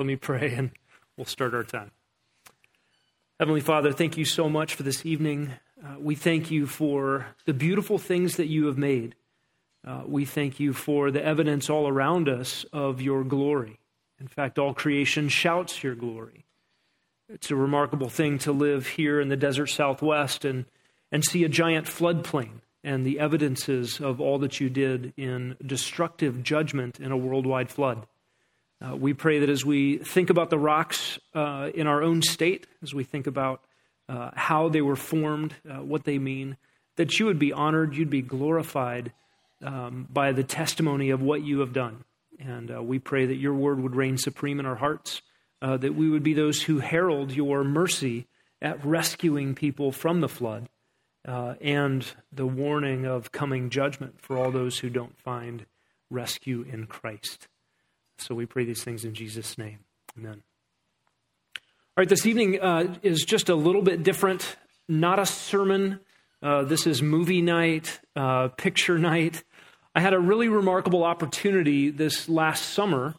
Let me pray and we'll start our time. Heavenly Father, thank you so much for this evening. Uh, we thank you for the beautiful things that you have made. Uh, we thank you for the evidence all around us of your glory. In fact, all creation shouts your glory. It's a remarkable thing to live here in the desert southwest and, and see a giant floodplain and the evidences of all that you did in destructive judgment in a worldwide flood. Uh, we pray that as we think about the rocks uh, in our own state, as we think about uh, how they were formed, uh, what they mean, that you would be honored, you'd be glorified um, by the testimony of what you have done. And uh, we pray that your word would reign supreme in our hearts, uh, that we would be those who herald your mercy at rescuing people from the flood and the warning of coming judgment for all those who don't find rescue in Christ. So we pray these things in Jesus' name. Amen. All right, this evening uh, is just a little bit different. Not a sermon. Uh, this is movie night, uh, picture night. I had a really remarkable opportunity this last summer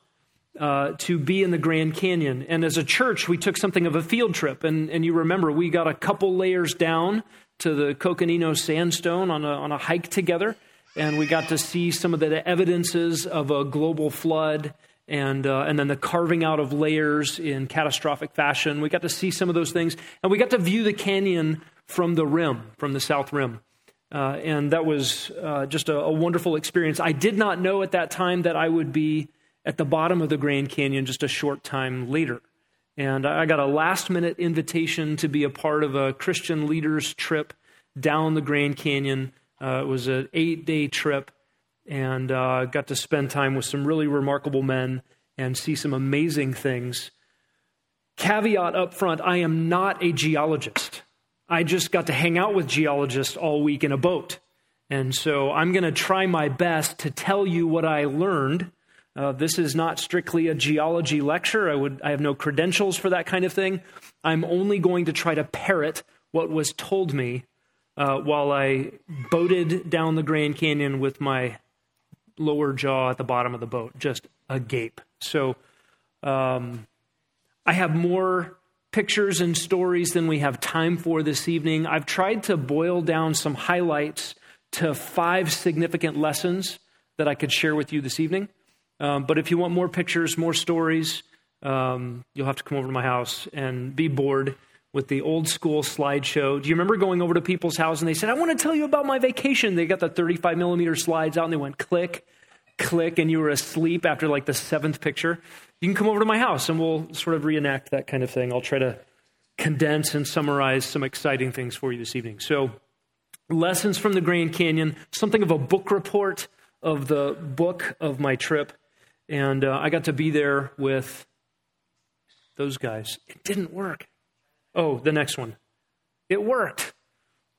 uh, to be in the Grand Canyon. And as a church, we took something of a field trip. And, and you remember, we got a couple layers down to the Coconino sandstone on a, on a hike together. And we got to see some of the evidences of a global flood and, uh, and then the carving out of layers in catastrophic fashion. We got to see some of those things, and we got to view the canyon from the rim, from the south rim. Uh, and that was uh, just a, a, wonderful experience. I did not know at that time that I would be at the bottom of the Grand Canyon just a short time later. And I got a last minute invitation to be a part of a Christian leaders trip down the Grand Canyon. Uh, it was an eight day trip and uh, got to spend time with some really remarkable men and see some amazing things. Caveat up front I am not a geologist. I just got to hang out with geologists all week in a boat. And so I'm going to try my best to tell you what I learned. Uh, this is not strictly a geology lecture. I, would, I have no credentials for that kind of thing. I'm only going to try to parrot what was told me uh, while I boated down the Grand Canyon with my lower jaw at the bottom of the boat, just agape. So um, I have more pictures and stories than we have time for this evening. I've tried to boil down some highlights to five significant lessons that I could share with you this evening. Um, but if you want more pictures, more stories, um, you'll have to come over to my house and be bored with the old school slideshow. Do you remember going over to people's house and they said, I want to tell you about my vacation? They got the 35 millimeter slides out and they went click, click, and you were asleep after like the seventh picture. You can come over to my house and we'll sort of reenact that kind of thing. I'll try to condense and summarize some exciting things for you this evening. So, lessons from the Grand Canyon, something of a book report of the book of my trip. And uh, I got to be there with those guys. It didn't work. Oh, the next one. It worked.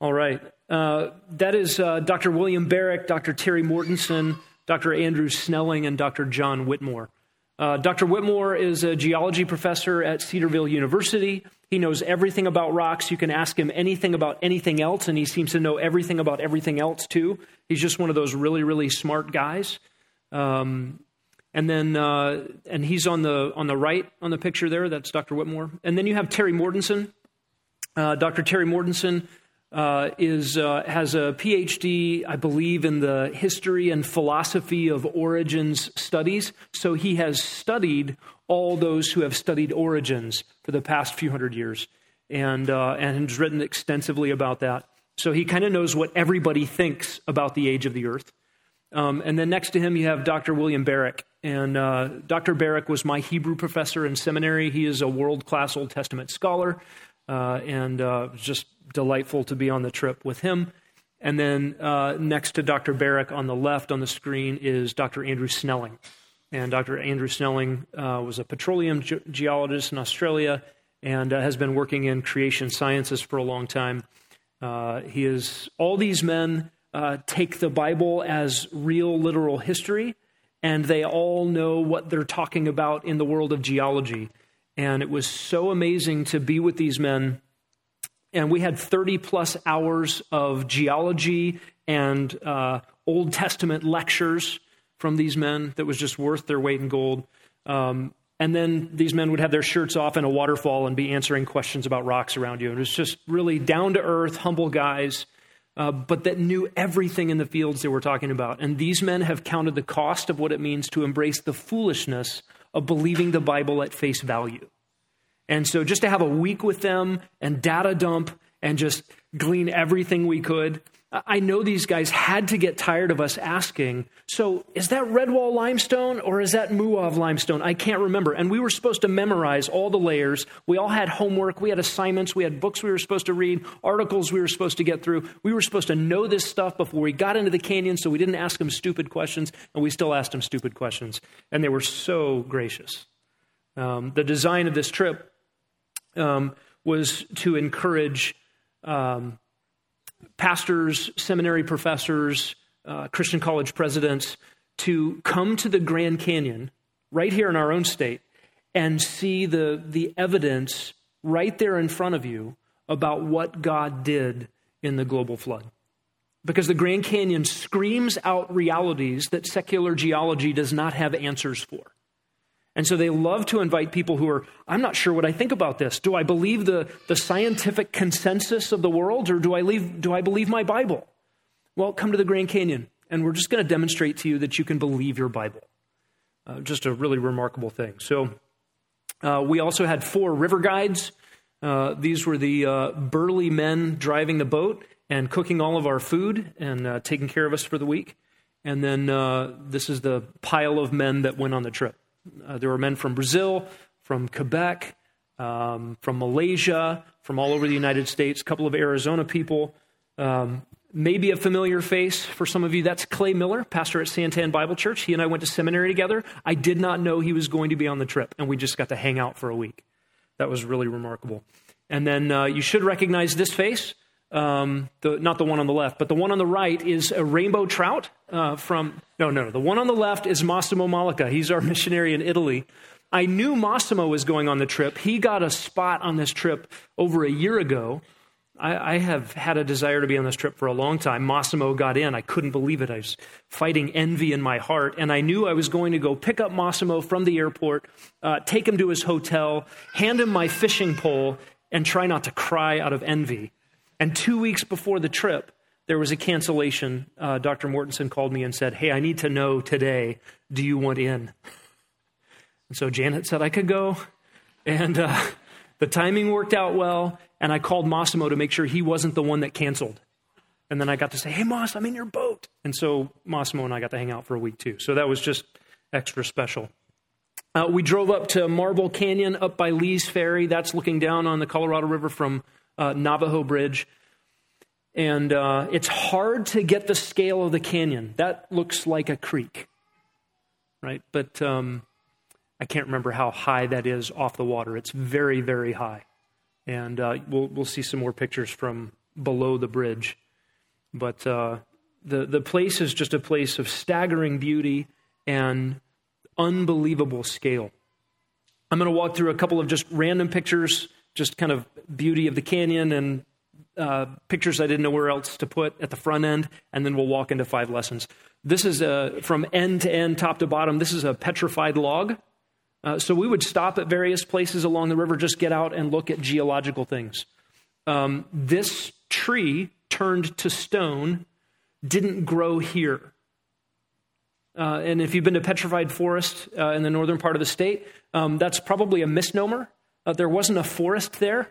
All right. Uh, that is uh, Dr. William Barrick, Dr. Terry Mortensen, Dr. Andrew Snelling, and Dr. John Whitmore. Uh, Dr. Whitmore is a geology professor at Cedarville University. He knows everything about rocks. You can ask him anything about anything else, and he seems to know everything about everything else, too. He's just one of those really, really smart guys. Um, and then, uh, and he's on the on the right on the picture there. That's Dr. Whitmore. And then you have Terry Mortensen. Uh, Dr. Terry Mortensen uh, is uh, has a PhD, I believe, in the history and philosophy of origins studies. So he has studied all those who have studied origins for the past few hundred years, and uh, and has written extensively about that. So he kind of knows what everybody thinks about the age of the Earth. Um, and then next to him, you have Dr. William Barrick. And uh, Dr. Barrick was my Hebrew professor in seminary. He is a world class Old Testament scholar. Uh, and uh, just delightful to be on the trip with him. And then uh, next to Dr. Barrick on the left on the screen is Dr. Andrew Snelling. And Dr. Andrew Snelling uh, was a petroleum ge- geologist in Australia and uh, has been working in creation sciences for a long time. he is all these men take the Bible as real, literal history and they all know what they're talking about in the world of geology. And it was so amazing to be with these men. And we had 30 plus hours of geology and uh, Old Testament lectures from these men that was just worth their weight in gold. Um, And then these men would have their shirts off in a waterfall and be answering questions about rocks around you. And it was just really down to earth, humble guys, uh, but that knew everything in the fields they were talking about. And these men have counted the cost of what it means to embrace the foolishness of believing the Bible at face value. And so just to have a week with them and data dump and just glean everything we could I know these guys had to get tired of us asking, so is that Redwall limestone or is that Muav limestone? I can't remember. And we were supposed to memorize all the layers. We all had homework, we had assignments, we had books we were supposed to read, articles we were supposed to get through. We were supposed to know this stuff before we got into the canyon, so we didn't ask them stupid questions, and we still asked them stupid questions. And they were so gracious. Um, the design of this trip um, was to encourage. Um, pastors, seminary professors, uh, Christian college presidents to come to the Grand Canyon right here in our own state and see the, the evidence right there in front of you about what God did in the global flood. Because the Grand Canyon screams out realities that secular geology does not have answers for. And so they love to invite people who are, I'm not sure what I think about this. Do I believe the, the scientific consensus of the world or do I, leave, do I believe my Bible? Well, come to the Grand Canyon and we're just going to demonstrate to you that you can believe your Bible. Uh, just a really remarkable thing. So uh, we also had four river guides. Uh, these were the uh, burly men driving the boat and cooking all of our food and uh, taking care of us for the week. And then uh, this is the pile of men that went on the trip. Uh, there were men from Brazil, from Quebec, um, from Malaysia, from all over the United States, a couple of Arizona people. Um, maybe a familiar face for some of you. That's Clay Miller, pastor at Santan Bible Church. He and I went to seminary together. I did not know he was going to be on the trip, and we just got to hang out for a week. That was really remarkable. And then uh, you should recognize this face. Um, the, not the one on the left, but the one on the right is a rainbow trout uh, from, no, no, the one on the left is Massimo Malika. He's our missionary in Italy. I knew Massimo was going on the trip. He got a spot on this trip over a year ago. I, I, have had a desire to be on this trip for a long time. Massimo got in. I couldn't believe it. I was fighting envy in my heart. And I knew I was going to go pick up Massimo from the airport, uh, take him to his hotel, hand him my fishing pole, and try not to cry out of envy and two weeks before the trip, there was a cancellation. Uh, Dr. Mortensen called me and said, Hey, I need to know today, do you want in? And so Janet said I could go. And uh, the timing worked out well. And I called Massimo to make sure he wasn't the one that canceled. And then I got to say, Hey, Moss, I'm in your boat. And so Massimo and I got to hang out for a week too. So that was just extra special. Uh, we drove up to Marble Canyon up by Lee's Ferry. That's looking down on the Colorado River from uh, Navajo Bridge. And uh, it's hard to get the scale of the canyon. That looks like a creek, right? But um, I can't remember how high that is off the water. It's very, very high. And uh, we'll, we'll see some more pictures from below the bridge. But uh, the, the place is just a place of staggering beauty and unbelievable scale. I'm going to walk through a couple of just random pictures just kind of beauty of the canyon and uh, pictures I didn't know where else to put at the front end, and then we'll walk into five lessons. This is a, from end to end, top to bottom. This is a petrified log. Uh, so we would stop at various places along the river, just get out and look at geological things. Um, this tree turned to stone didn't grow here. Uh, and if you've been to petrified forest uh, in the northern part of the state, um, that's probably a misnomer. Uh, there wasn't a forest there.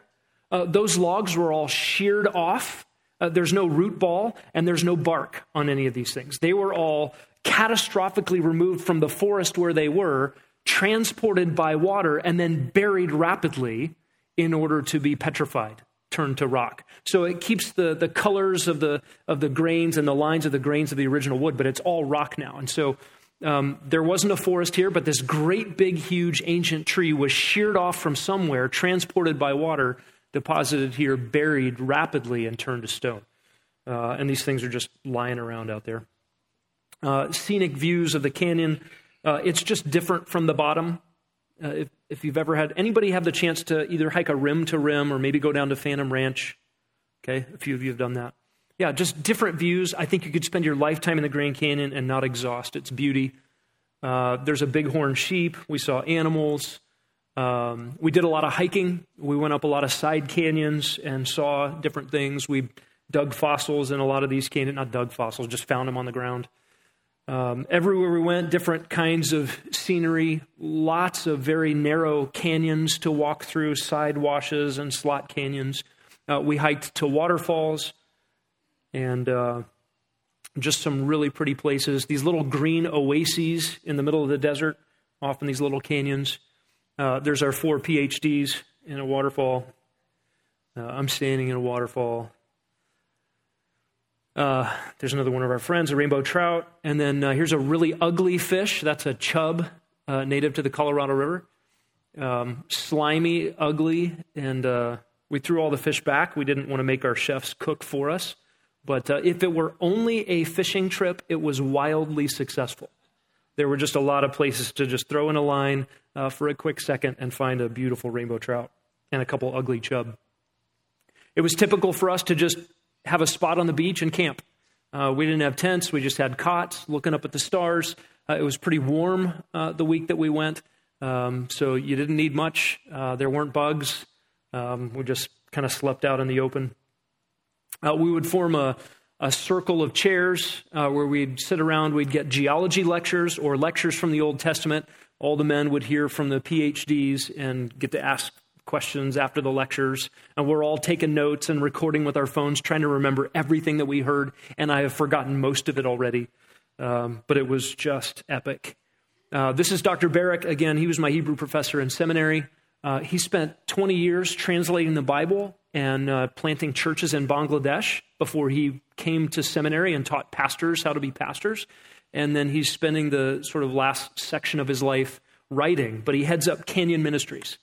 Uh, those logs were all sheared off. Uh, there's no root ball and there's no bark on any of these things. They were all catastrophically removed from the forest where they were, transported by water, and then buried rapidly in order to be petrified, turned to rock. So it keeps the, the colors of the, of the grains and the lines of the grains of the original wood, but it's all rock now. And so um, there wasn't a forest here, but this great, big, huge ancient tree was sheared off from somewhere, transported by water, deposited here, buried rapidly, and turned to stone. Uh, and these things are just lying around out there. Uh, scenic views of the canyon. Uh, it's just different from the bottom. Uh, if, if you've ever had anybody have the chance to either hike a rim to rim or maybe go down to Phantom Ranch, okay, a few of you have done that yeah, just different views. I think you could spend your lifetime in the Grand Canyon and not exhaust its beauty. Uh, there's a bighorn sheep. We saw animals. Um, we did a lot of hiking. We went up a lot of side canyons and saw different things. We dug fossils in a lot of these canyons, not dug fossils, just found them on the ground. Um, everywhere we went, different kinds of scenery, lots of very narrow canyons to walk through, side washes and slot canyons. Uh, we hiked to waterfalls and uh, just some really pretty places. These little green oases in the middle of the desert, off in these little canyons. Uh, there's our four PhDs in a waterfall. Uh, I'm standing in a waterfall. Uh, there's another one of our friends, a rainbow trout. And then uh, here's a really ugly fish. That's a chub uh, native to the Colorado River. Um, slimy, ugly, and uh, we threw all the fish back. We didn't want to make our chefs cook for us. But uh, if it were only a fishing trip, it was wildly successful. There were just a lot of places to just throw in a line uh, for a quick second and find a beautiful rainbow trout and a couple ugly chub. It was typical for us to just have a spot on the beach and camp. Uh, we didn't have tents, we just had cots looking up at the stars. Uh, it was pretty warm uh, the week that we went, um, so you didn't need much. Uh, there weren't bugs. Um, we just kind of slept out in the open. Uh, we would form a, a circle of chairs uh, where we'd sit around. We'd get geology lectures or lectures from the Old Testament. All the men would hear from the PhDs and get to ask questions after the lectures. And we're all taking notes and recording with our phones, trying to remember everything that we heard. And I have forgotten most of it already. Um, but it was just epic. Uh, this is Dr. Barrick. Again, he was my Hebrew professor in seminary. Uh, he spent 20 years translating the Bible and uh, planting churches in Bangladesh before he came to seminary and taught pastors how to be pastors. And then he's spending the sort of last section of his life writing, but he heads up Canyon Ministries.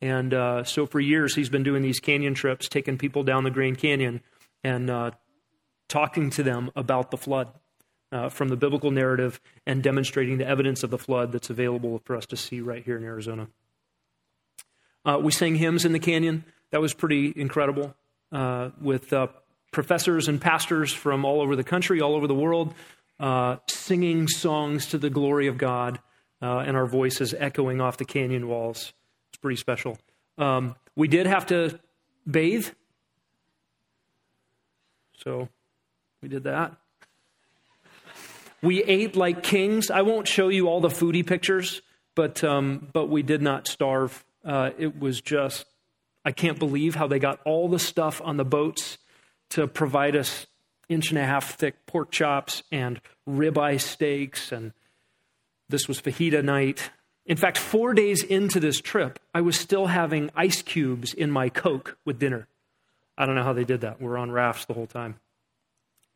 And uh, so for years, he's been doing these canyon trips, taking people down the Grand Canyon and uh, talking to them about the flood uh, from the biblical narrative and demonstrating the evidence of the flood that's available for us to see right here in Arizona. Uh, we sang hymns in the canyon. That was pretty incredible uh, with uh, professors and pastors from all over the country, all over the world, uh, singing songs to the glory of God, uh, and our voices echoing off the canyon walls. It's pretty special. Um, we did have to bathe, so we did that. We ate like kings. I won't show you all the foodie pictures, but um, but we did not starve uh, it was just, I can't believe how they got all the stuff on the boats to provide us inch and a half thick pork chops and ribeye steaks. And this was fajita night. In fact, four days into this trip, I was still having ice cubes in my Coke with dinner. I don't know how they did that. We are on rafts the whole time.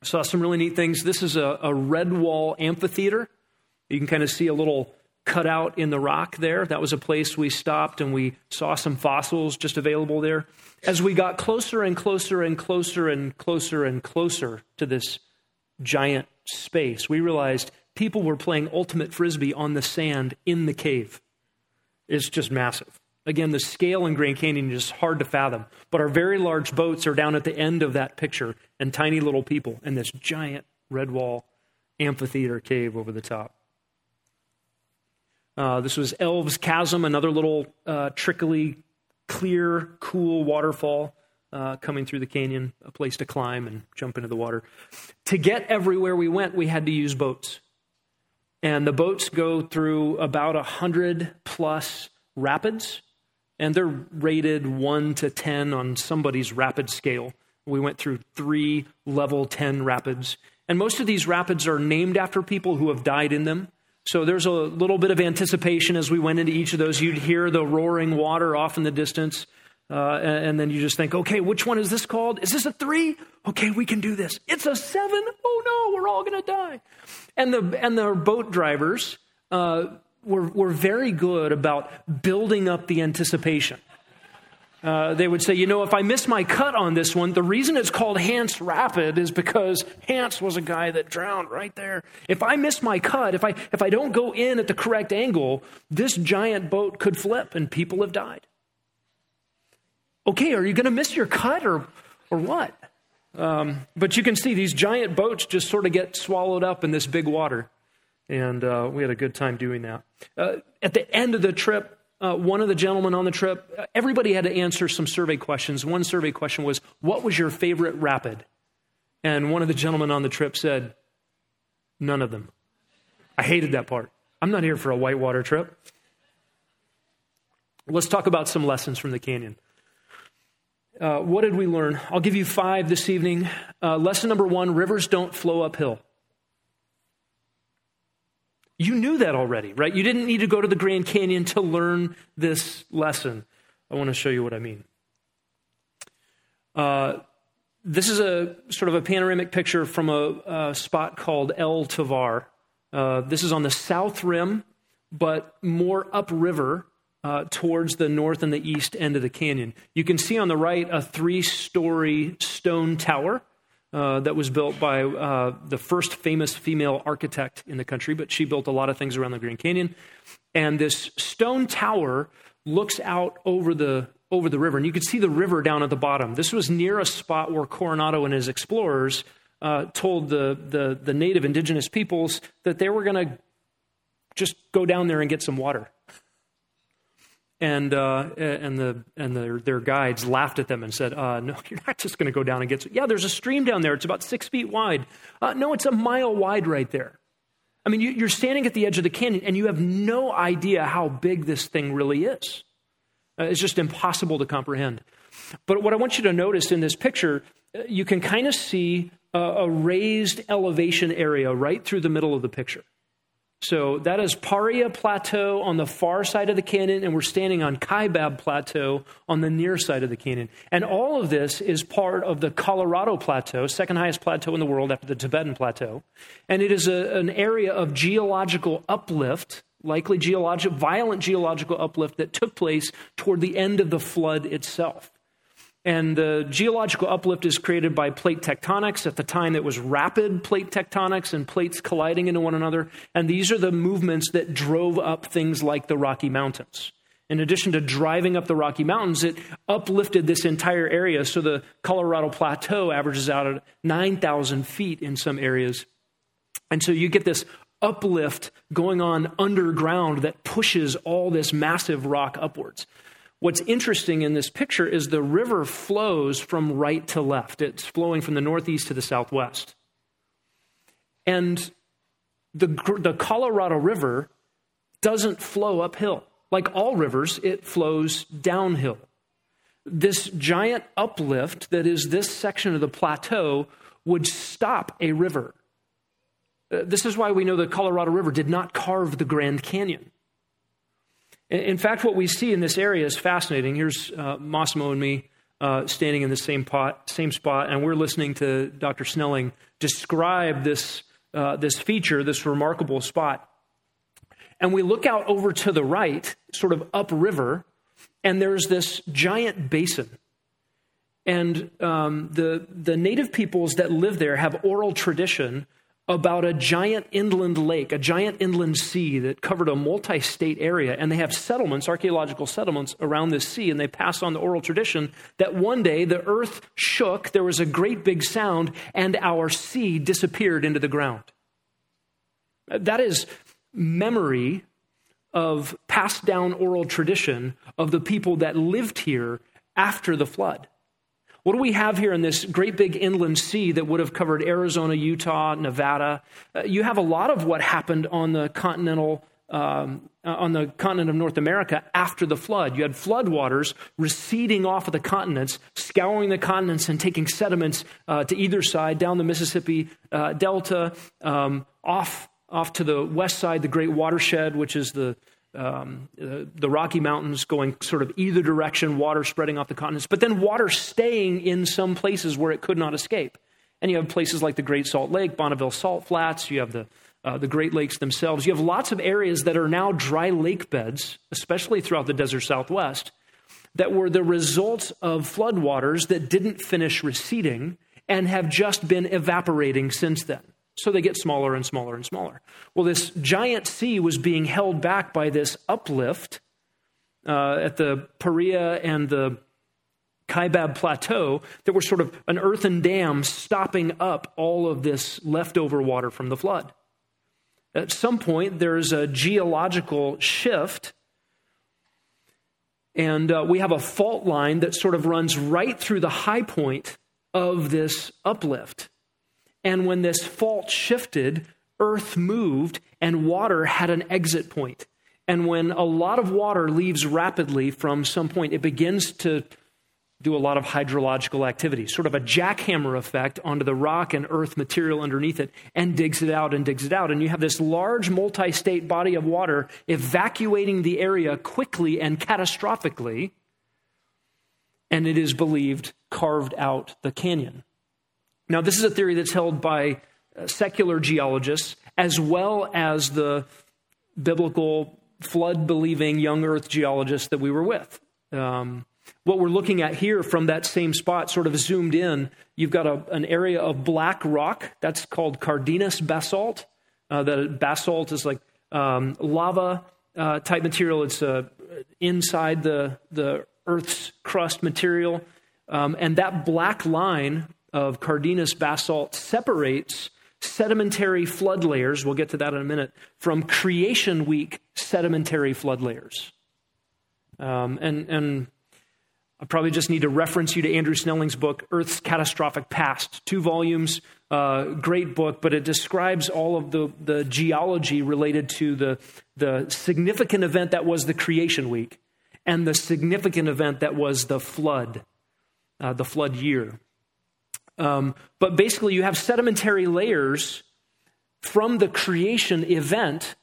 Saw some really neat things. This is a, a red wall amphitheater. You can kind of see a little cut out in the rock there. That was a place we stopped and we saw some fossils just available there. As we got closer and closer and closer and closer and closer to this giant space, we realized people were playing ultimate frisbee on the sand in the cave. It's just massive. Again, the scale in Grand Canyon is hard to fathom, but our very large boats are down at the end of that picture and tiny little people in this giant red wall amphitheater cave over the top. Uh, this was Elves Chasm, another little uh, trickly, clear, cool waterfall uh, coming through the canyon, a place to climb and jump into the water. To get everywhere we went, we had to use boats. And the boats go through about a 100 plus rapids, and they're rated 1 to 10 on somebody's rapid scale. We went through three level 10 rapids. And most of these rapids are named after people who have died in them. So there's a little bit of anticipation as we went into each of those. You'd hear the roaring water off in the distance. Uh, and, and, then you just think, okay, which one is this called? Is this a three? Okay, we can do this. It's a seven. Oh no, we're all going to die. And the and the boat drivers uh, were were very good about building up the anticipation. Uh, they would say, you know, if I miss my cut on this one, the reason it's called Hance Rapid is because Hance was a guy that drowned right there. If I miss my cut, if I if I don't go in at the correct angle, this giant boat could flip and people have died. Okay, are you going to miss your cut or or what? Um, but you can see these giant boats just sort of get swallowed up in this big water. And uh, we had a good time doing that. Uh, at the end of the trip, uh, one of the gentlemen on the trip, uh, everybody had to answer some survey questions. One survey question was, What was your favorite rapid? And one of the gentlemen on the trip said, None of them. I hated that part. I'm not here for a whitewater trip. Let's talk about some lessons from the canyon. Uh, what did we learn? I'll give you five this evening. Uh, lesson number one rivers don't flow uphill. You knew that already, right? You didn't need to go to the Grand Canyon to learn this lesson. I want to show you what I mean. Uh, this is a sort of a panoramic picture from a, a spot called El Tovar. Uh, this is on the south rim, but more upriver uh, towards the north and the east end of the canyon. You can see on the right a three story stone tower. Uh, that was built by uh, the first famous female architect in the country, but she built a lot of things around the Grand Canyon. And this stone tower looks out over the over the river, and you can see the river down at the bottom. This was near a spot where Coronado and his explorers uh, told the, the the native indigenous peoples that they were going to just go down there and get some water and uh, and the and the, their guides laughed at them and said, uh, "No, you're not just going to go down and get. Yeah, there's a stream down there. It's about six feet wide. Uh, no, it's a mile wide right there. I mean, you, are standing at the edge of the canyon and you have no idea how big this thing really is. Uh, it's just impossible to comprehend. But what I want you to notice in this picture, uh, you can kind of see a, a raised elevation area right through the middle of the picture. So that is Paria Plateau on the far side of the canyon, and we're standing on Kaibab Plateau on the near side of the canyon. And all of this is part of the Colorado Plateau, second highest plateau in the world after the Tibetan Plateau. And it is a, an area of geological uplift, likely geologic, violent geological uplift that took place toward the end of the flood itself. And the geological uplift is created by plate tectonics. At the time, it was rapid plate tectonics and plates colliding into one another. And these are the movements that drove up things like the Rocky Mountains. In addition to driving up the Rocky Mountains, it uplifted this entire area. So the Colorado Plateau averages out at 9,000 feet in some areas. And so you get this uplift going on underground that pushes all this massive rock upwards. What's interesting in this picture is the river flows from right to left. It's flowing from the northeast to the southwest. And the, the Colorado River doesn't flow uphill. Like all rivers, it flows downhill. This giant uplift that is this section of the plateau would stop a river. Uh, this is why we know the Colorado River did not carve the Grand Canyon. In fact, what we see in this area is fascinating. Here's uh, Massimo and me uh, standing in the same, pot, same spot, and we're listening to Dr. Snelling describe this, uh, this feature, this remarkable spot. And we look out over to the right, sort of upriver, and there's this giant basin. And um, the, the native peoples that live there have oral tradition about a giant inland lake, a giant inland sea that covered a multi state area. And they have settlements, archaeological settlements around this sea. And they pass on the oral tradition that one day the earth shook, there was a great big sound, and our sea disappeared into the ground. That is memory of passed down oral tradition of the people that lived here after the flood. What do we have here in this great big inland sea that would have covered Arizona, Utah, Nevada? Uh, you have a lot of what happened on the continental um, uh, on the continent of North America after the flood. You had floodwaters receding off of the continents, scouring the continents and taking sediments uh, to either side down the Mississippi uh, Delta, um, off off to the west side, the Great Watershed, which is the um, the Rocky Mountains going sort of either direction, water spreading off the continents, but then water staying in some places where it could not escape. And you have places like the Great Salt Lake, Bonneville Salt Flats, you have the, uh, the Great Lakes themselves. You have lots of areas that are now dry lake beds, especially throughout the desert southwest, that were the results of floodwaters that didn't finish receding and have just been evaporating since then. So they get smaller and smaller and smaller. Well, this giant sea was being held back by this uplift uh, at the Paria and the Kaibab Plateau that were sort of an earthen dam stopping up all of this leftover water from the flood. At some point, there's a geological shift, and uh, we have a fault line that sort of runs right through the high point of this uplift. And when this fault shifted, earth moved and water had an exit point. And when a lot of water leaves rapidly from some point, it begins to do a lot of hydrological activity, sort of a jackhammer effect onto the rock and earth material underneath it, and digs it out and digs it out. And you have this large multi state body of water evacuating the area quickly and catastrophically. And it is believed carved out the canyon. Now, this is a theory that's held by uh, secular geologists as well as the biblical flood believing young earth geologists that we were with. Um, what we're looking at here from that same spot, sort of zoomed in, you've got a, an area of black rock that's called Cardenas basalt. Uh, basalt is like um, lava uh, type material. It's uh, inside the, the Earth's crust material. Um, and that black line of Cardenas basalt separates sedimentary flood layers, we'll get to that in a minute, from creation week sedimentary flood layers. Um, and, and I probably just need to reference you to Andrew Snelling's book, Earth's Catastrophic Past. Two volumes, uh, great book, but it describes all of the, the geology related to the, the significant event that was the creation week and the significant event that was the flood, uh, the flood year. Um, but basically, you have sedimentary layers from the creation event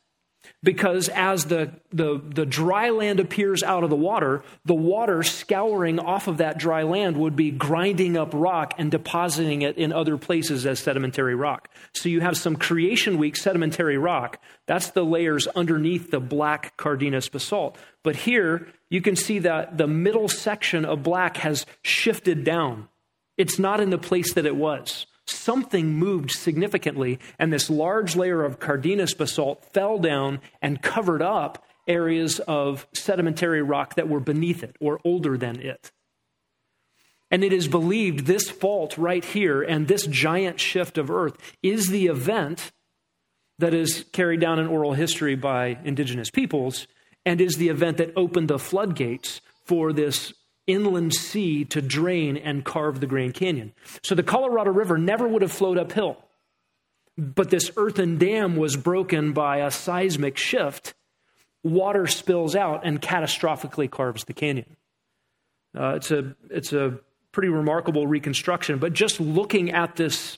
because as the, the, the dry land appears out of the water, the water scouring off of that dry land would be grinding up rock and depositing it in other places as sedimentary rock. So you have some creation week sedimentary rock. That's the layers underneath the black Cardenas basalt. But here, you can see that the middle section of black has shifted down. It's not in the place that it was something moved significantly, and this large layer of Cardenas basalt fell down and covered up areas of sedimentary rock that were beneath it or older than it. And it is believed this fault right here and this giant shift of earth is the event that is carried down in oral history by indigenous peoples and is the event that opened the floodgates for this inland sea to drain and carve the Grand Canyon. So the Colorado River never would have flowed uphill. But this earthen dam was broken by a seismic shift. Water spills out and catastrophically carves the canyon. Uh, it's, a, it's a pretty remarkable reconstruction. But just looking at this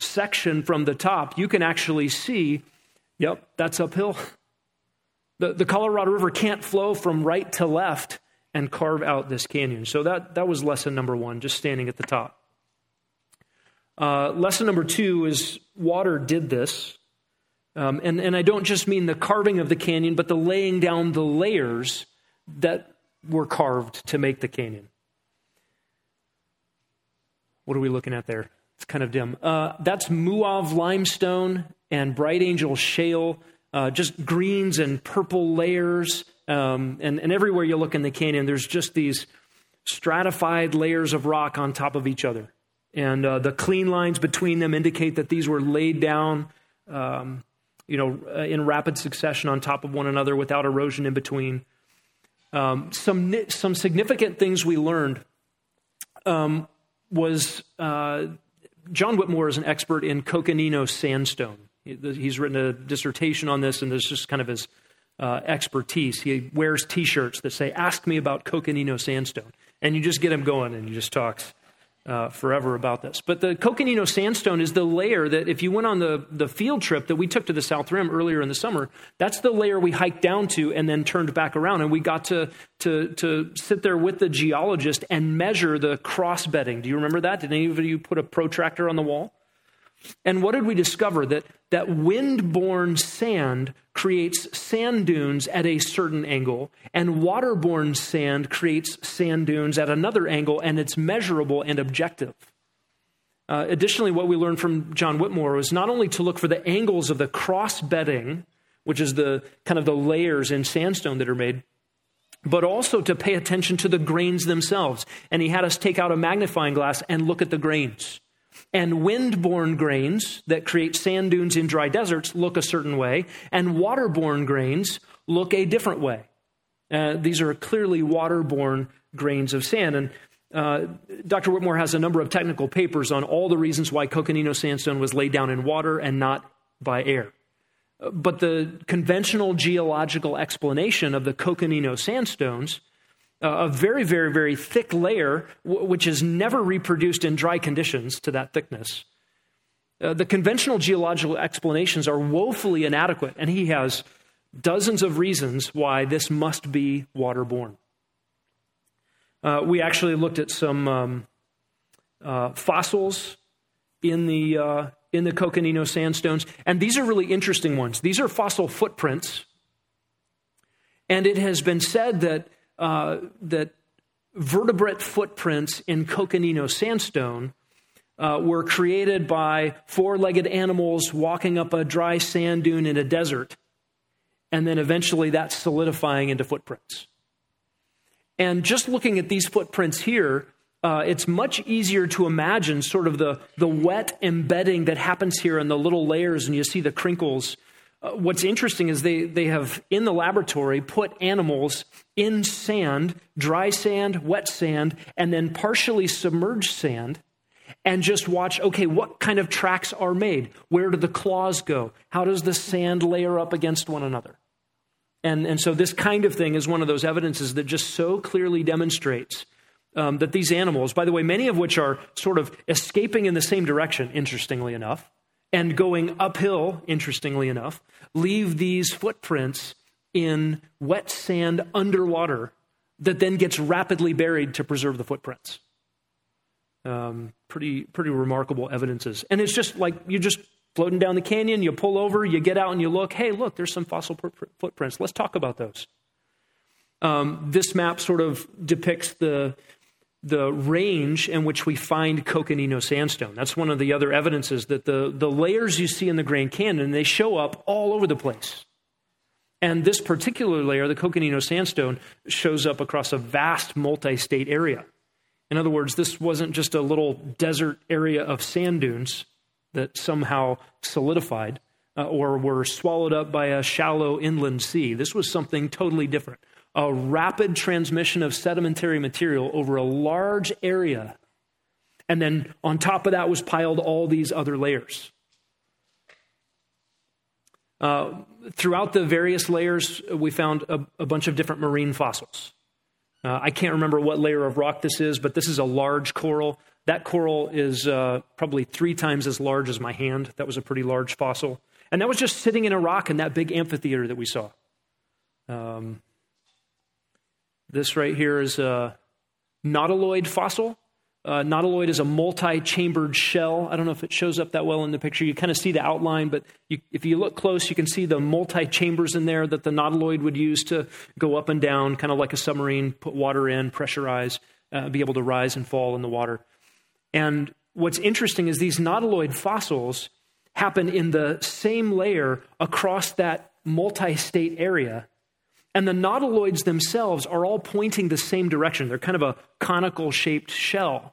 section from the top, you can actually see yep, that's uphill. The, the Colorado River can't flow from right to left and carve out this canyon. So that, that was lesson number one, just standing at the top. Uh, lesson number two is water did this. Um, and, and I don't just mean the carving of the canyon, but the laying down the layers that were carved to make the canyon. What are we looking at there? It's kind of dim. Uh, that's Muav limestone and Bright Angel shale, uh, just greens and purple layers um, and, and everywhere you look in the canyon, there's just these stratified layers of rock on top of each other. And uh, the clean lines between them indicate that these were laid down, um, you know, uh, in rapid succession on top of one another without erosion in between. Um, some, some significant things we learned um, was uh, John Whitmore is an expert in Coconino sandstone. He's written a dissertation on this, and this is just kind of his uh, expertise. He wears t shirts that say, Ask me about Coconino sandstone. And you just get him going and he just talks uh, forever about this. But the Coconino sandstone is the layer that, if you went on the, the field trip that we took to the South Rim earlier in the summer, that's the layer we hiked down to and then turned back around. And we got to, to, to sit there with the geologist and measure the cross bedding. Do you remember that? Did any of you put a protractor on the wall? And what did we discover? That, that wind-borne sand creates sand dunes at a certain angle, and water-borne sand creates sand dunes at another angle, and it's measurable and objective. Uh, additionally, what we learned from John Whitmore was not only to look for the angles of the cross bedding, which is the kind of the layers in sandstone that are made, but also to pay attention to the grains themselves. And he had us take out a magnifying glass and look at the grains. And wind-borne grains that create sand dunes in dry deserts look a certain way, and waterborne grains look a different way. Uh, these are clearly waterborne grains of sand. And uh, Dr. Whitmore has a number of technical papers on all the reasons why Coconino sandstone was laid down in water and not by air. But the conventional geological explanation of the Coconino sandstones, a very, very, very thick layer, which is never reproduced in dry conditions to that thickness, uh, the conventional geological explanations are woefully inadequate, and he has dozens of reasons why this must be waterborne. Uh, we actually looked at some um, uh, fossils in the, uh, in the Coconino sandstones, and these are really interesting ones. These are fossil footprints, and it has been said that, uh, that vertebrate footprints in Coconino sandstone uh, were created by four legged animals walking up a dry sand dune in a desert and then eventually that's solidifying into footprints. And just looking at these footprints here, uh, it's much easier to imagine sort of the, the wet embedding that happens here in the little layers, and you see the crinkles. Uh, what's interesting is they, they have, in the laboratory, put animals in sand, dry sand, wet sand, and then partially submerged sand, and just watch okay, what kind of tracks are made? Where do the claws go? How does the sand layer up against one another? And, and so, this kind of thing is one of those evidences that just so clearly demonstrates um, that these animals, by the way, many of which are sort of escaping in the same direction, interestingly enough, and going uphill, interestingly enough, leave these footprints in wet sand underwater that then gets rapidly buried to preserve the footprints. Um, pretty, pretty remarkable evidences. And it's just like you're just floating down the canyon, you pull over, you get out and you look, hey, look, there's some fossil footprints. Let's talk about those. Um, this map sort of depicts the, the range in which we find Coconino sandstone. That's one of the other evidences that the, the layers you see in the Grand Canyon, they show up all over the place. And this particular layer, the Coconino sandstone, shows up across a vast multi state area. In other words, this wasn't just a little desert area of sand dunes that somehow solidified uh, or were swallowed up by a shallow inland sea. This was something totally different a rapid transmission of sedimentary material over a large area. And then on top of that was piled all these other layers. Uh, throughout the various layers, we found a, a bunch of different marine fossils. Uh, I can't remember what layer of rock this is, but this is a large coral. That coral is uh, probably three times as large as my hand. That was a pretty large fossil. And that was just sitting in a rock in that big amphitheater that we saw. Um, this right here is a nautiloid fossil. Uh, nautiloid is a multi-chambered shell. I don't know if it shows up that well in the picture. You kind of see the outline, but you, if you look close, you can see the multi-chambers in there that the nautiloid would use to go up and down, kind of like a submarine, put water in, pressurize, uh, be able to rise and fall in the water. And what's interesting is these nautiloid fossils happen in the same layer across that multi-state area and the nautiloids themselves are all pointing the same direction. They're kind of a conical shaped shell.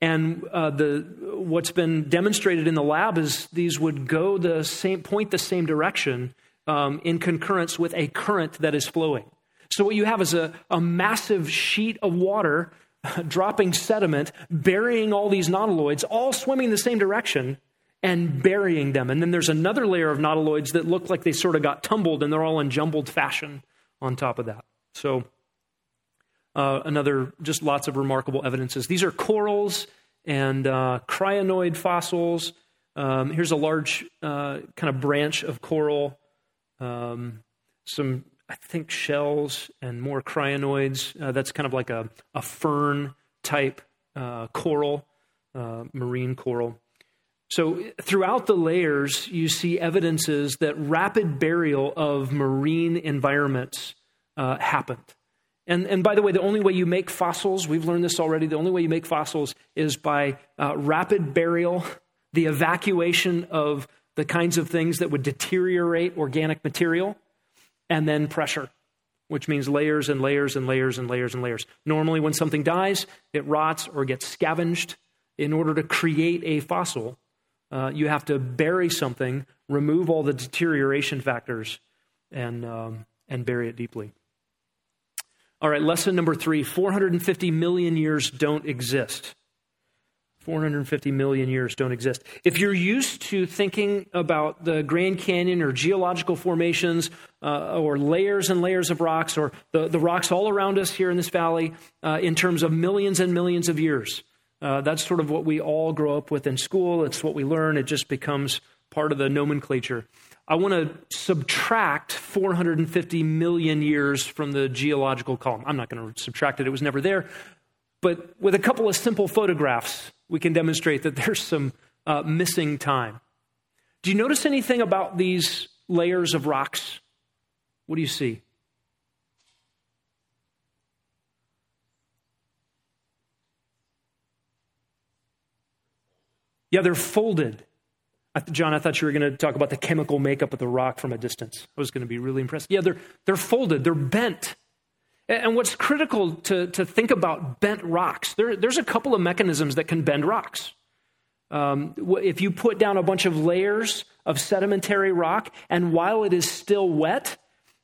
And uh, the, what's been demonstrated in the lab is these would go the same, point the same direction um, in concurrence with a current that is flowing. So what you have is a, a massive sheet of water dropping sediment, burying all these nautiloids, all swimming the same direction and burying them. And then there's another layer of nautiloids that look like they sort of got tumbled and they're all in jumbled fashion on top of that. So uh, another, just lots of remarkable evidences. These are corals and uh, crinoid fossils. Um, here's a large uh, kind of branch of coral, um, some, I think, shells and more crinoids. Uh, that's kind of like a, a fern type uh, coral, uh, marine coral. So, throughout the layers, you see evidences that rapid burial of marine environments uh, happened. And, and by the way, the only way you make fossils, we've learned this already, the only way you make fossils is by uh, rapid burial, the evacuation of the kinds of things that would deteriorate organic material, and then pressure, which means layers and layers and layers and layers and layers. Normally, when something dies, it rots or gets scavenged, in order to create a fossil, uh, you have to bury something, remove all the deterioration factors, and, um, and bury it deeply. All right, lesson number three 450 million years don't exist. 450 million years don't exist. If you're used to thinking about the Grand Canyon or geological formations uh, or layers and layers of rocks or the, the rocks all around us here in this valley uh, in terms of millions and millions of years, uh, that's sort of what we all grow up with in school. It's what we learn. It just becomes part of the nomenclature. I want to subtract 450 million years from the geological column. I'm not going to subtract it, it was never there. But with a couple of simple photographs, we can demonstrate that there's some uh, missing time. Do you notice anything about these layers of rocks? What do you see? Yeah, they're folded. John, I thought you were going to talk about the chemical makeup of the rock from a distance. I was going to be really impressed. Yeah, they're, they're folded, they're bent. And what's critical to, to think about bent rocks, there, there's a couple of mechanisms that can bend rocks. Um, if you put down a bunch of layers of sedimentary rock, and while it is still wet,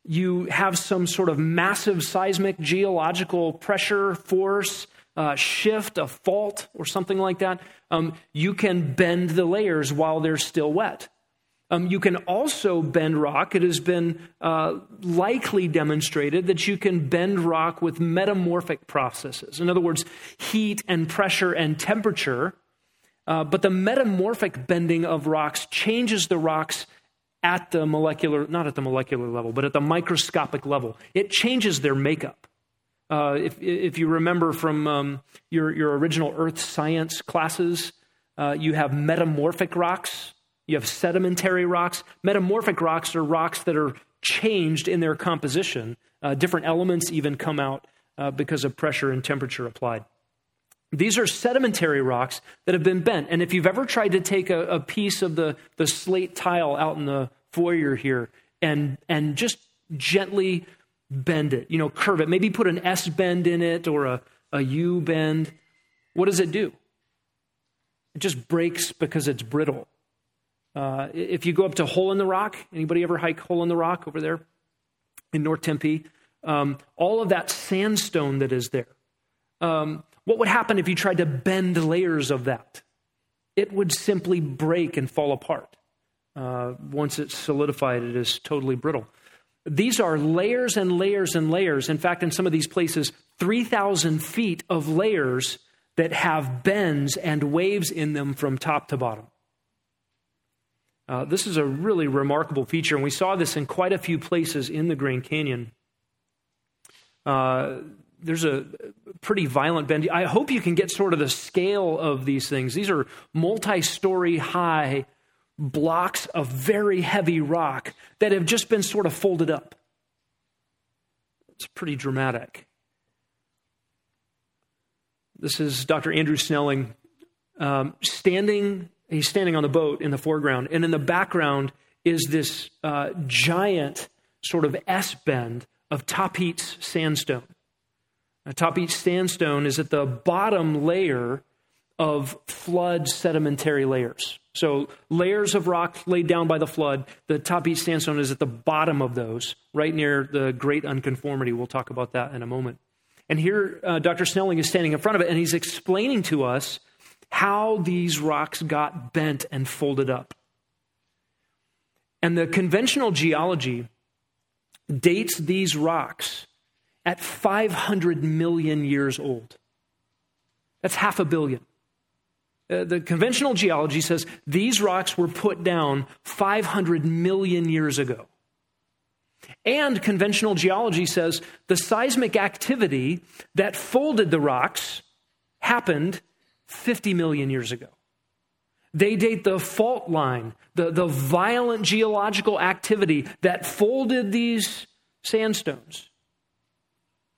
you have some sort of massive seismic geological pressure force uh, shift, a fault, or something like that, um, you can bend the layers while they're still wet. Um, you can also bend rock. It has been uh, likely demonstrated that you can bend rock with metamorphic processes. In other words, heat and pressure and temperature. Uh, but the metamorphic bending of rocks changes the rocks at the molecular, not at the molecular level, but at the microscopic level. It changes their makeup. Uh, if, if, you remember from um, your, your original earth science classes, uh, you have metamorphic rocks, you have sedimentary rocks. Metamorphic rocks are rocks that are changed in their composition. Uh, different elements even come out uh, because of pressure and temperature applied. These are sedimentary rocks that have been bent. And if you've ever tried to take a, a piece of the, the slate tile out in the foyer here and, and just gently bend it, you know, curve it. Maybe put an S bend in it or a, a U bend. What does it do? It just breaks because it's brittle. Uh, if you go up to Hole in the Rock, anybody ever hike Hole in the Rock over there in North Tempe? Um, all of that sandstone that is there. Um, what would happen if you tried to bend layers of that? It would simply break and fall apart. Uh, once it's solidified, it is totally brittle. These are layers and layers and layers. In fact, in some of these places, 3,000 feet of layers that have bends and waves in them from top to bottom. Uh, this is a really remarkable feature, and we saw this in quite a few places in the Grand Canyon. Uh, there's a pretty violent bend. I hope you can get sort of the scale of these things. These are multi story high blocks of very heavy rock that have just been sort of folded up. It's pretty dramatic. This is Dr. Andrew Snelling um, standing. He's standing on the boat in the foreground, and in the background is this uh, giant sort of S bend of Tapeats sandstone. Now, Tapeats sandstone is at the bottom layer of flood sedimentary layers. So, layers of rock laid down by the flood. The top Tapeats sandstone is at the bottom of those, right near the great unconformity. We'll talk about that in a moment. And here, uh, Dr. Snelling is standing in front of it, and he's explaining to us how these rocks got bent and folded up. And the conventional geology dates these rocks at 500 million years old. That's half a billion. Uh, the conventional geology says these rocks were put down 500 million years ago. And conventional geology says the seismic activity that folded the rocks happened 50 million years ago. They date the fault line, the, the violent geological activity that folded these sandstones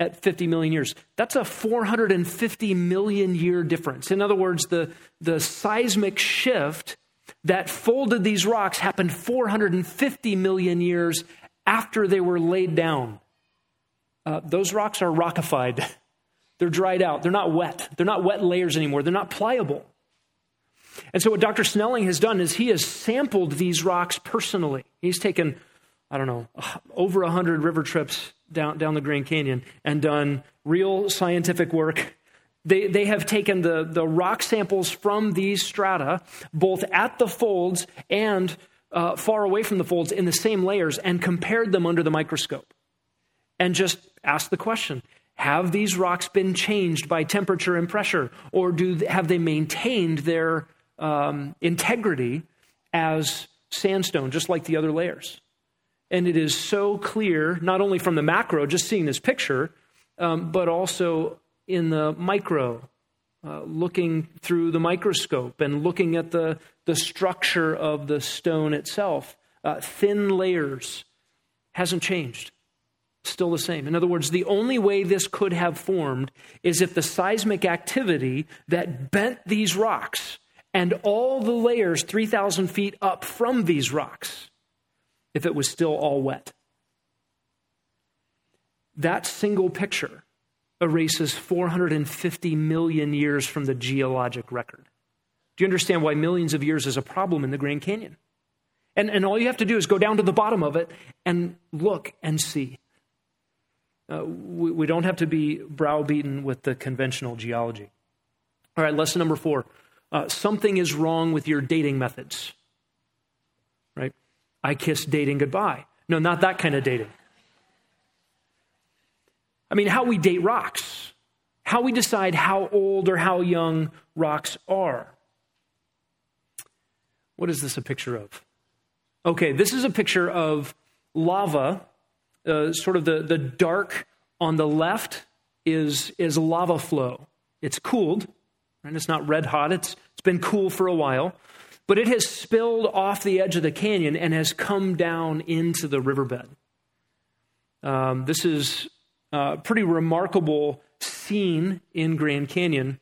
at 50 million years. That's a 450 million year difference. In other words, the, the seismic shift that folded these rocks happened 450 million years after they were laid down. Uh, those rocks are rockified. They're dried out. They're not wet. They're not wet layers anymore. They're not pliable. And so, what Dr. Snelling has done is he has sampled these rocks personally. He's taken, I don't know, over 100 river trips down, down the Grand Canyon and done real scientific work. They, they have taken the, the rock samples from these strata, both at the folds and uh, far away from the folds in the same layers, and compared them under the microscope. And just asked the question have these rocks been changed by temperature and pressure, or do, have they maintained their um, integrity as sandstone, just like the other layers. And it is so clear, not only from the macro, just seeing this picture, um, but also in the micro, uh, looking through the microscope and looking at the, the structure of the stone itself. Uh, thin layers hasn't changed still the same. In other words, the only way this could have formed is if the seismic activity that bent these rocks and all the layers 3,000 feet up from these rocks if it was still all wet. That single picture erases 450 million years from the geologic record. Do you understand why millions of years is a problem in the Grand Canyon? And, and all you have to do is go down to the bottom of it and look and see. Uh, we, we don't have to be browbeaten with the conventional geology. All right, lesson number four uh, something is wrong with your dating methods. Right? I kiss dating goodbye. No, not that kind of dating. I mean, how we date rocks, how we decide how old or how young rocks are. What is this a picture of? Okay, this is a picture of lava, uh, sort of the, the dark on the left is, is lava flow. It's cooled, and it's not red hot, it's, it's been cool for a while. But it has spilled off the edge of the canyon and has come down into the riverbed. Um, this is a pretty remarkable scene in Grand Canyon.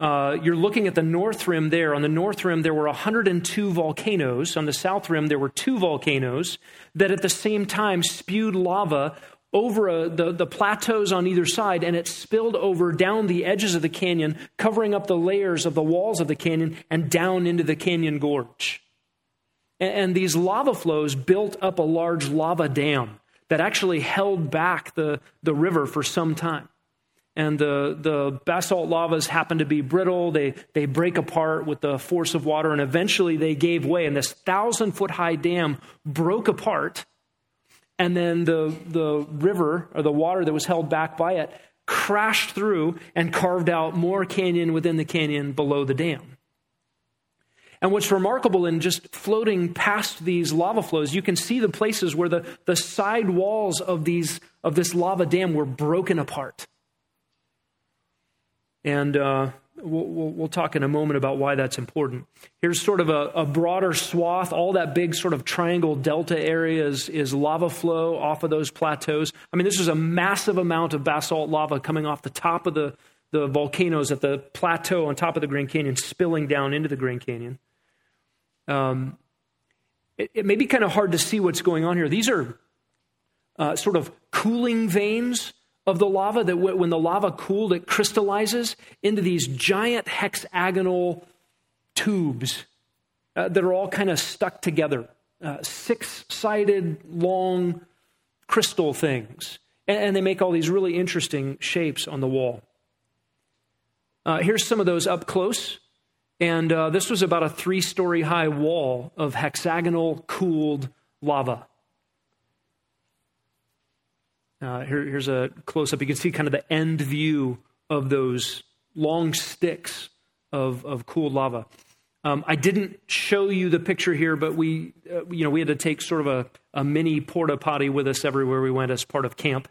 Uh, you're looking at the north rim there. On the north rim, there were 102 volcanoes. On the south rim, there were two volcanoes that at the same time spewed lava over a, the, the plateaus on either side, and it spilled over down the edges of the canyon, covering up the layers of the walls of the canyon and down into the canyon gorge. And, and these lava flows built up a large lava dam that actually held back the, the river for some time. And the, the basalt lavas happen to be brittle. They, they break apart with the force of water, and eventually they gave way. And this thousand foot high dam broke apart and then the, the river or the water that was held back by it crashed through and carved out more canyon within the canyon below the dam. And what's remarkable in just floating past these lava flows, you can see the places where the, the side walls of, these, of this lava dam were broken apart. And uh, We'll, we'll, talk in a moment about why that's important. Here's sort of a, a, broader swath. All that big sort of triangle delta area is, is lava flow off of those plateaus. I mean, this is a massive amount of basalt lava coming off the top of the, the volcanoes at the plateau on top of the Grand Canyon, spilling down into the Grand Canyon. Um, it, it, may be kind of hard to see what's going on here. These are uh, sort of cooling veins of the lava that when the lava cooled, it crystallizes into these giant hexagonal tubes uh, that are all kind of stuck together, uh, six sided long crystal things. And, and, they make all these really interesting shapes on the wall. Uh, here's some of those up close. And uh, this was about a three story high wall of hexagonal cooled lava. Uh, here, here's a close up. You can see kind of the end view of those long sticks of, of cooled lava. Um, I didn't show you the picture here, but we, uh, you know, we had to take sort of a, a mini porta potty with us everywhere we went as part of camp,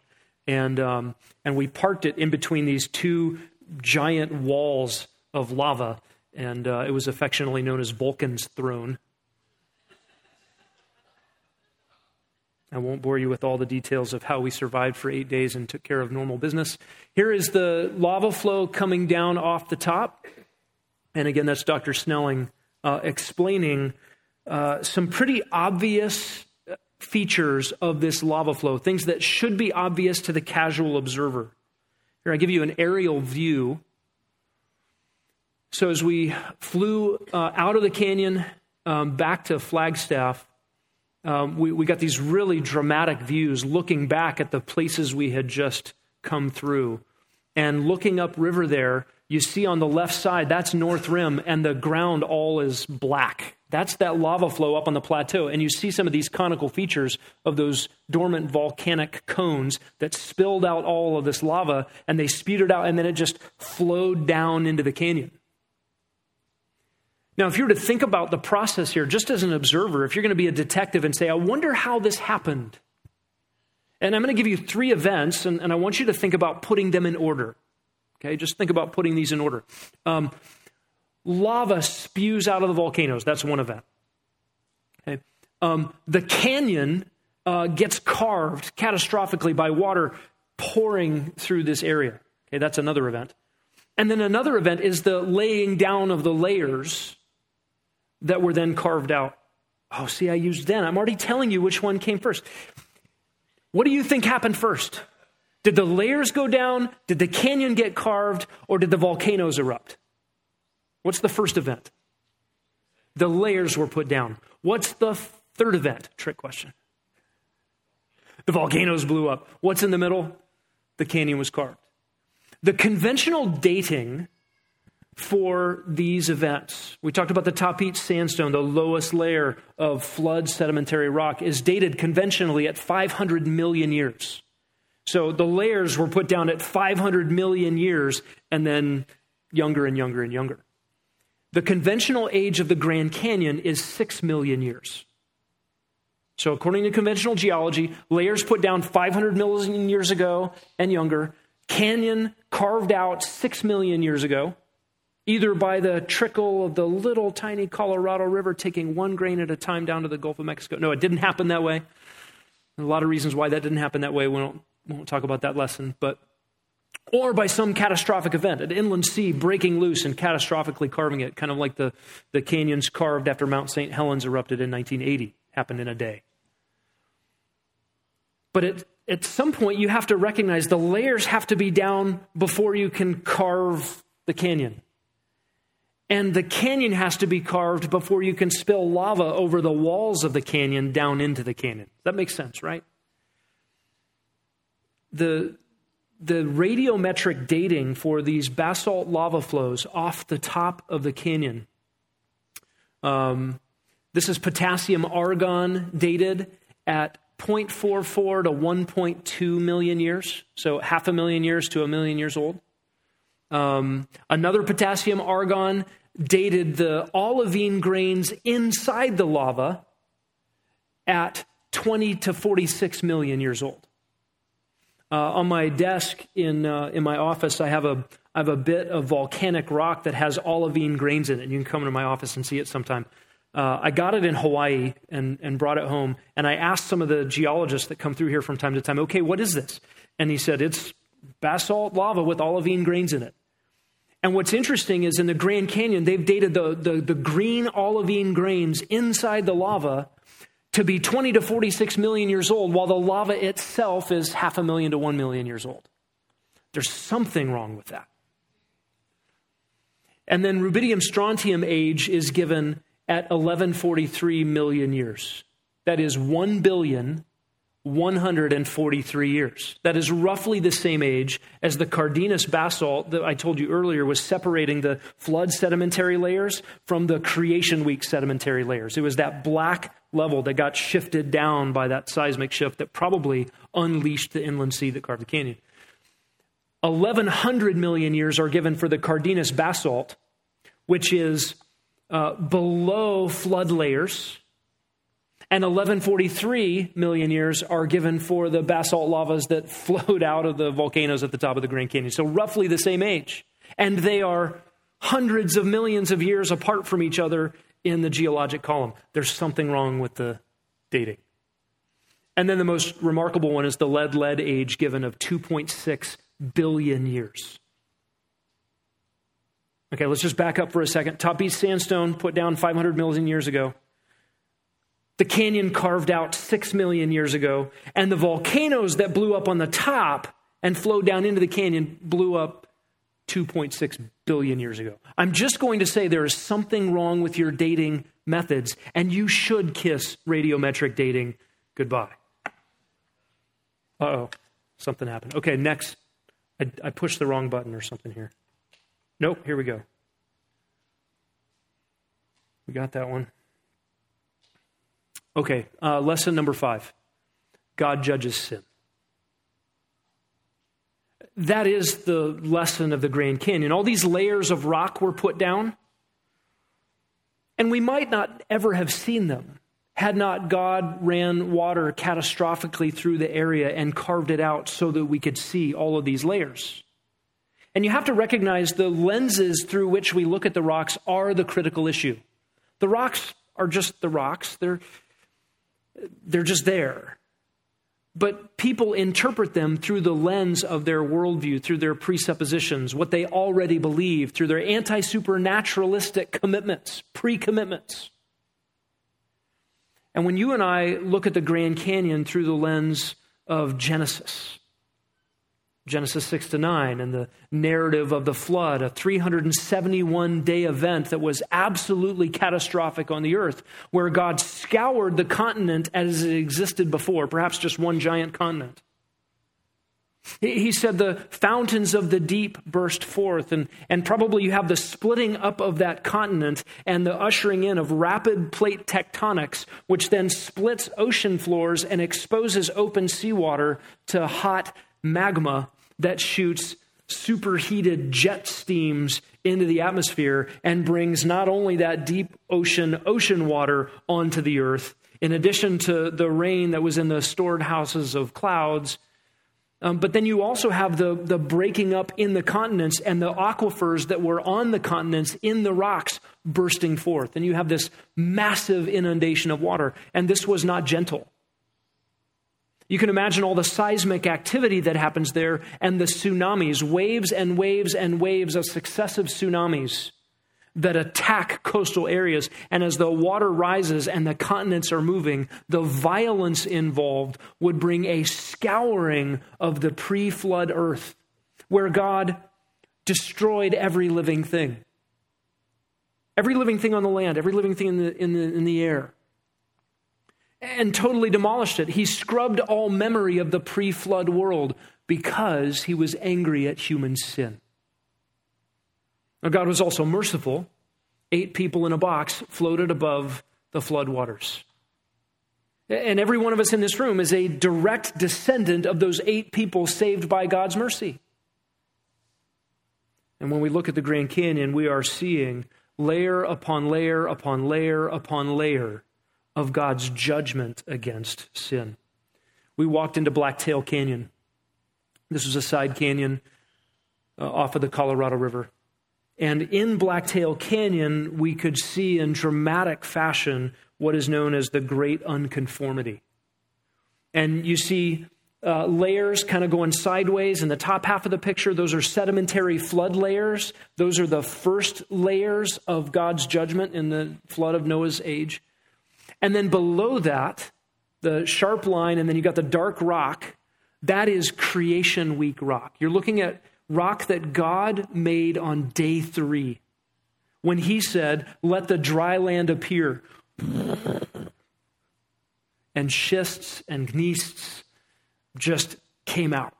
and um, and we parked it in between these two giant walls of lava, and uh, it was affectionately known as Vulcan's throne. I won't bore you with all the details of how we survived for eight days and took care of normal business. Here is the lava flow coming down off the top. And again, that's Dr. Snelling uh, explaining uh, some pretty obvious features of this lava flow, things that should be obvious to the casual observer. Here, I give you an aerial view. So, as we flew uh, out of the canyon um, back to Flagstaff, um, we, we got these really dramatic views looking back at the places we had just come through. And looking upriver there, you see on the left side, that's North Rim, and the ground all is black. That's that lava flow up on the plateau. And you see some of these conical features of those dormant volcanic cones that spilled out all of this lava, and they spewed it out, and then it just flowed down into the canyon. Now, if you were to think about the process here, just as an observer, if you're going to be a detective and say, I wonder how this happened, and I'm going to give you three events, and, and I want you to think about putting them in order. Okay, just think about putting these in order. Um, lava spews out of the volcanoes. That's one event. Okay. Um, the canyon uh, gets carved catastrophically by water pouring through this area. Okay, that's another event. And then another event is the laying down of the layers that were then carved out. Oh, see, I used then. I'm already telling you which one came first. What do you think happened first? Did the layers go down? Did the canyon get carved? Or did the volcanoes erupt? What's the first event? The layers were put down. What's the third event? Trick question. The volcanoes blew up. What's in the middle? The canyon was carved. The conventional dating for these events. We talked about the Tapeats sandstone, the lowest layer of flood sedimentary rock, is dated conventionally at 500 million years. So the layers were put down at 500 million years and then younger and younger and younger. The conventional age of the Grand Canyon is 6 million years. So, according to conventional geology, layers put down 500 million years ago and younger, canyon carved out 6 million years ago, either by the trickle of the little tiny Colorado River taking one grain at a time down to the Gulf of Mexico. No, it didn't happen that way. a lot of reasons why that didn't happen that way. We won't, we won't talk about that lesson. But or by some catastrophic event, an inland sea breaking loose and catastrophically carving it, kind of like the, the canyons carved after Mount St. Helens erupted in 1980, happened in a day. But at, at some point, you have to recognize the layers have to be down before you can carve the canyon. And the canyon has to be carved before you can spill lava over the walls of the canyon down into the canyon. That makes sense, right? The, the radiometric dating for these basalt lava flows off the top of the canyon. Um, this is potassium argon dated at 0.44 to 1.2 million years, so half a million years to a million years old. Um, another potassium argon dated the olivine grains inside the lava at 20 to 46 million years old. Uh, on my desk in, uh, in my office, I have, a, I have a bit of volcanic rock that has olivine grains in it. You can come into my office and see it sometime. Uh, I got it in Hawaii and, and brought it home. And I asked some of the geologists that come through here from time to time, okay, what is this? And he said, it's basalt lava with olivine grains in it. And what's interesting is in the Grand Canyon, they've dated the, the, the, green olivine grains inside the lava to be 20 to 46 million years old, while the lava itself is half a million to 1 million years old. There's something wrong with that. And then rubidium strontium age is given at 1143 million years. That is 1 billion 143 years. That is roughly the same age as the Cardenas basalt that I told you earlier was separating the flood sedimentary layers from the creation week sedimentary layers. It was that black level that got shifted down by that seismic shift that probably unleashed the inland sea that carved the canyon. 1100 million years are given for the Cardenas basalt, which is uh, below flood layers and 1143 million years are given for the basalt lavas that flowed out of the volcanoes at the top of the Grand Canyon. So, roughly the same age. And they are hundreds of millions of years apart from each other in the geologic column. There's something wrong with the dating. And then the most remarkable one is the lead lead age given of 2.6 billion years. Okay, let's just back up for a second. Tapeats sandstone put down 500 million years ago the canyon carved out six million years ago, and the volcanoes that blew up on the top and flowed down into the canyon blew up 2.6 billion years ago. I'm just going to say there is something wrong with your dating methods, and you should kiss radiometric dating goodbye. Uh oh, something happened. Okay, next. I, I pushed the wrong button or something here. Nope, here we go. We got that one. Okay, uh, lesson number five God judges sin. That is the lesson of the Grand Canyon. All these layers of rock were put down, and we might not ever have seen them had not God ran water catastrophically through the area and carved it out so that we could see all of these layers. And you have to recognize the lenses through which we look at the rocks are the critical issue. The rocks are just the rocks, they're, they're just there. But people interpret them through the lens of their worldview, through their presuppositions, what they already believe, through their anti supernaturalistic commitments, pre commitments. And when you and I look at the Grand Canyon through the lens of Genesis, Genesis 6 to 9, and the narrative of the flood, a 371 day event that was absolutely catastrophic on the earth, where God scoured the continent as it existed before, perhaps just one giant continent. He said the fountains of the deep burst forth, and, and probably you have the splitting up of that continent and the ushering in of rapid plate tectonics, which then splits ocean floors and exposes open seawater to hot magma that shoots superheated jet steams into the atmosphere and brings not only that deep ocean ocean water onto the earth in addition to the rain that was in the stored houses of clouds um, but then you also have the, the breaking up in the continents and the aquifers that were on the continents in the rocks bursting forth. And you have this massive inundation of water. And this was not gentle. You can imagine all the seismic activity that happens there and the tsunamis, waves and waves and waves of successive tsunamis that attack coastal areas. And as the water rises and the continents are moving, the violence involved would bring a scouring of the pre flood earth where God destroyed every living thing. Every living thing on the land, every living thing in the, in the, in the air and totally demolished it. He scrubbed all memory of the pre flood world because he was angry at human sin. Now, God was also merciful. Eight people in a box floated above the flood waters. And every one of us in this room is a direct descendant of those eight people saved by God's mercy. And when we look at the Grand Canyon, we are seeing layer upon layer upon layer upon layer of God's judgment against sin. We walked into Blacktail Canyon. This was a side canyon uh, off of the Colorado River. And in Blacktail Canyon, we could see in dramatic fashion what is known as the Great Unconformity. And you see uh, layers kind of going sideways in the top half of the picture. Those are sedimentary flood layers. Those are the first layers of God's judgment in the flood of Noah's age. And then below that, the sharp line, and then you got the dark rock. That is creation week rock. You're looking at rock that God made on day three when he said, Let the dry land appear. And schists and gneisses just came out.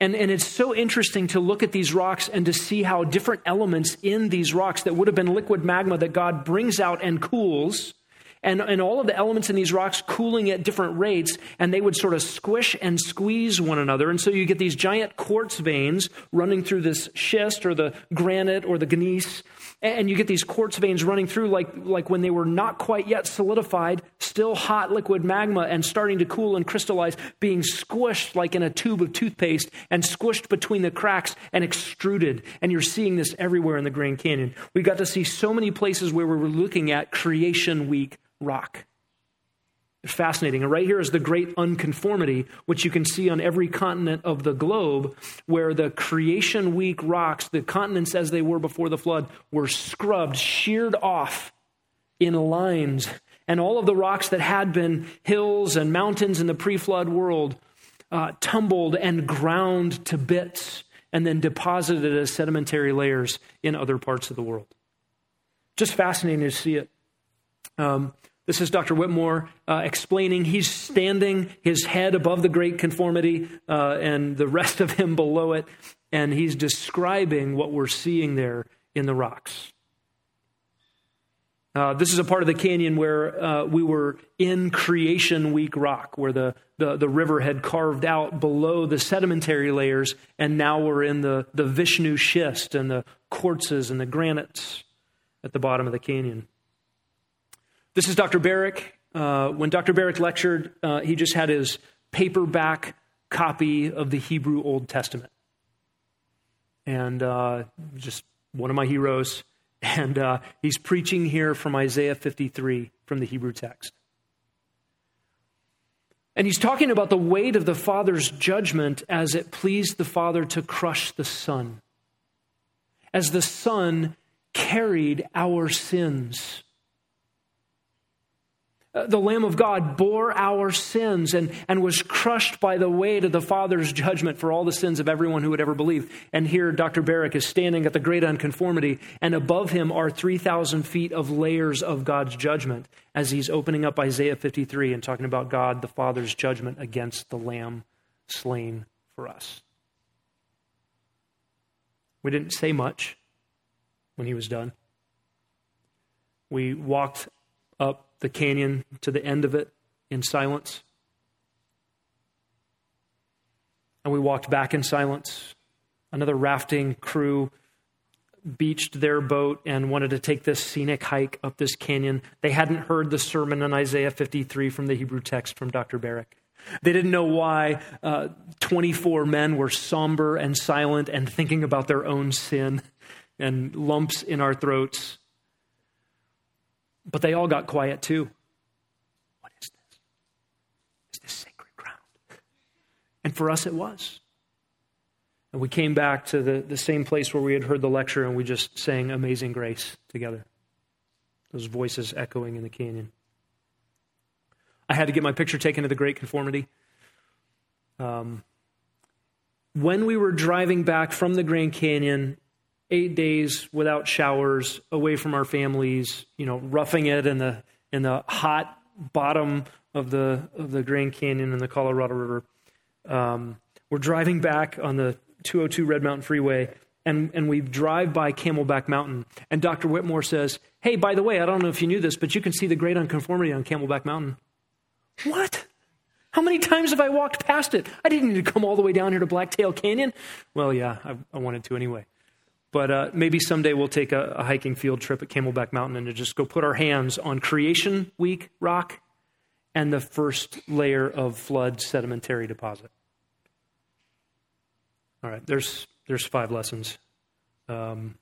And, and it's so interesting to look at these rocks and to see how different elements in these rocks that would have been liquid magma that God brings out and cools and, and all of the elements in these rocks cooling at different rates, and they would sort of squish and squeeze one another. And so you get these giant quartz veins running through this schist or the granite or the gneiss, and you get these quartz veins running through like, like when they were not quite yet solidified, still hot liquid magma and starting to cool and crystallize, being squished like in a tube of toothpaste and squished between the cracks and extruded. And you're seeing this everywhere in the Grand Canyon. We got to see so many places where we were looking at Creation Week rock. It's fascinating. And right here is the great unconformity, which you can see on every continent of the globe, where the creation week rocks, the continents as they were before the flood, were scrubbed, sheared off in lines. And all of the rocks that had been hills and mountains in the pre flood world uh, tumbled and ground to bits and then deposited as sedimentary layers in other parts of the world. Just fascinating to see it. Um, this is Dr. Whitmore uh, explaining. He's standing, his head above the great conformity, uh, and the rest of him below it, and he's describing what we're seeing there in the rocks. Uh, this is a part of the canyon where uh, we were in Creation Week rock, where the, the, the, river had carved out below the sedimentary layers, and now we're in the, the Vishnu schist and the quartzes and the granites at the bottom of the canyon. This is Dr. Barrick. Uh, when Dr. Barrick lectured, uh, he just had his paperback copy of the Hebrew Old Testament. And uh, just one of my heroes. And uh, he's preaching here from Isaiah 53 from the Hebrew text. And he's talking about the weight of the Father's judgment as it pleased the Father to crush the Son. As the Son carried our sins. Uh, the Lamb of God bore our sins and, and was crushed by the weight of the Father's judgment for all the sins of everyone who would ever believe. And here, Dr. Barrick is standing at the great unconformity, and above him are 3,000 feet of layers of God's judgment as he's opening up Isaiah 53 and talking about God, the Father's judgment against the Lamb slain for us. We didn't say much when he was done. We walked up the canyon to the end of it in silence. And we walked back in silence. Another rafting crew beached their boat and wanted to take this scenic hike up this canyon. They hadn't heard the sermon in Isaiah 53 from the Hebrew text from Dr. Barrick. They didn't know why uh, 24 men were somber and silent and thinking about their own sin and lumps in our throats. But they all got quiet too. What is this? Is this sacred ground? And for us, it was. And we came back to the, the same place where we had heard the lecture and we just sang Amazing Grace together. Those voices echoing in the canyon. I had to get my picture taken of the Great Conformity. Um, when we were driving back from the Grand Canyon, eight days without showers, away from our families, you know, roughing it in the in the hot bottom of the of the Grand Canyon and the Colorado River. Um, we're driving back on the 202 Red Mountain Freeway, and, and we drive by Camelback Mountain. And Dr. Whitmore says, Hey, by the way, I don't know if you knew this, but you can see the great unconformity on Camelback Mountain. What? How many times have I walked past it? I didn't need to come all the way down here to Blacktail Canyon. Well, yeah, I, I wanted to anyway. But uh, maybe someday we'll take a, a, hiking field trip at Camelback Mountain and just go put our hands on Creation Week rock and the first layer of flood sedimentary deposit. All right, there's there's five lessons. Um,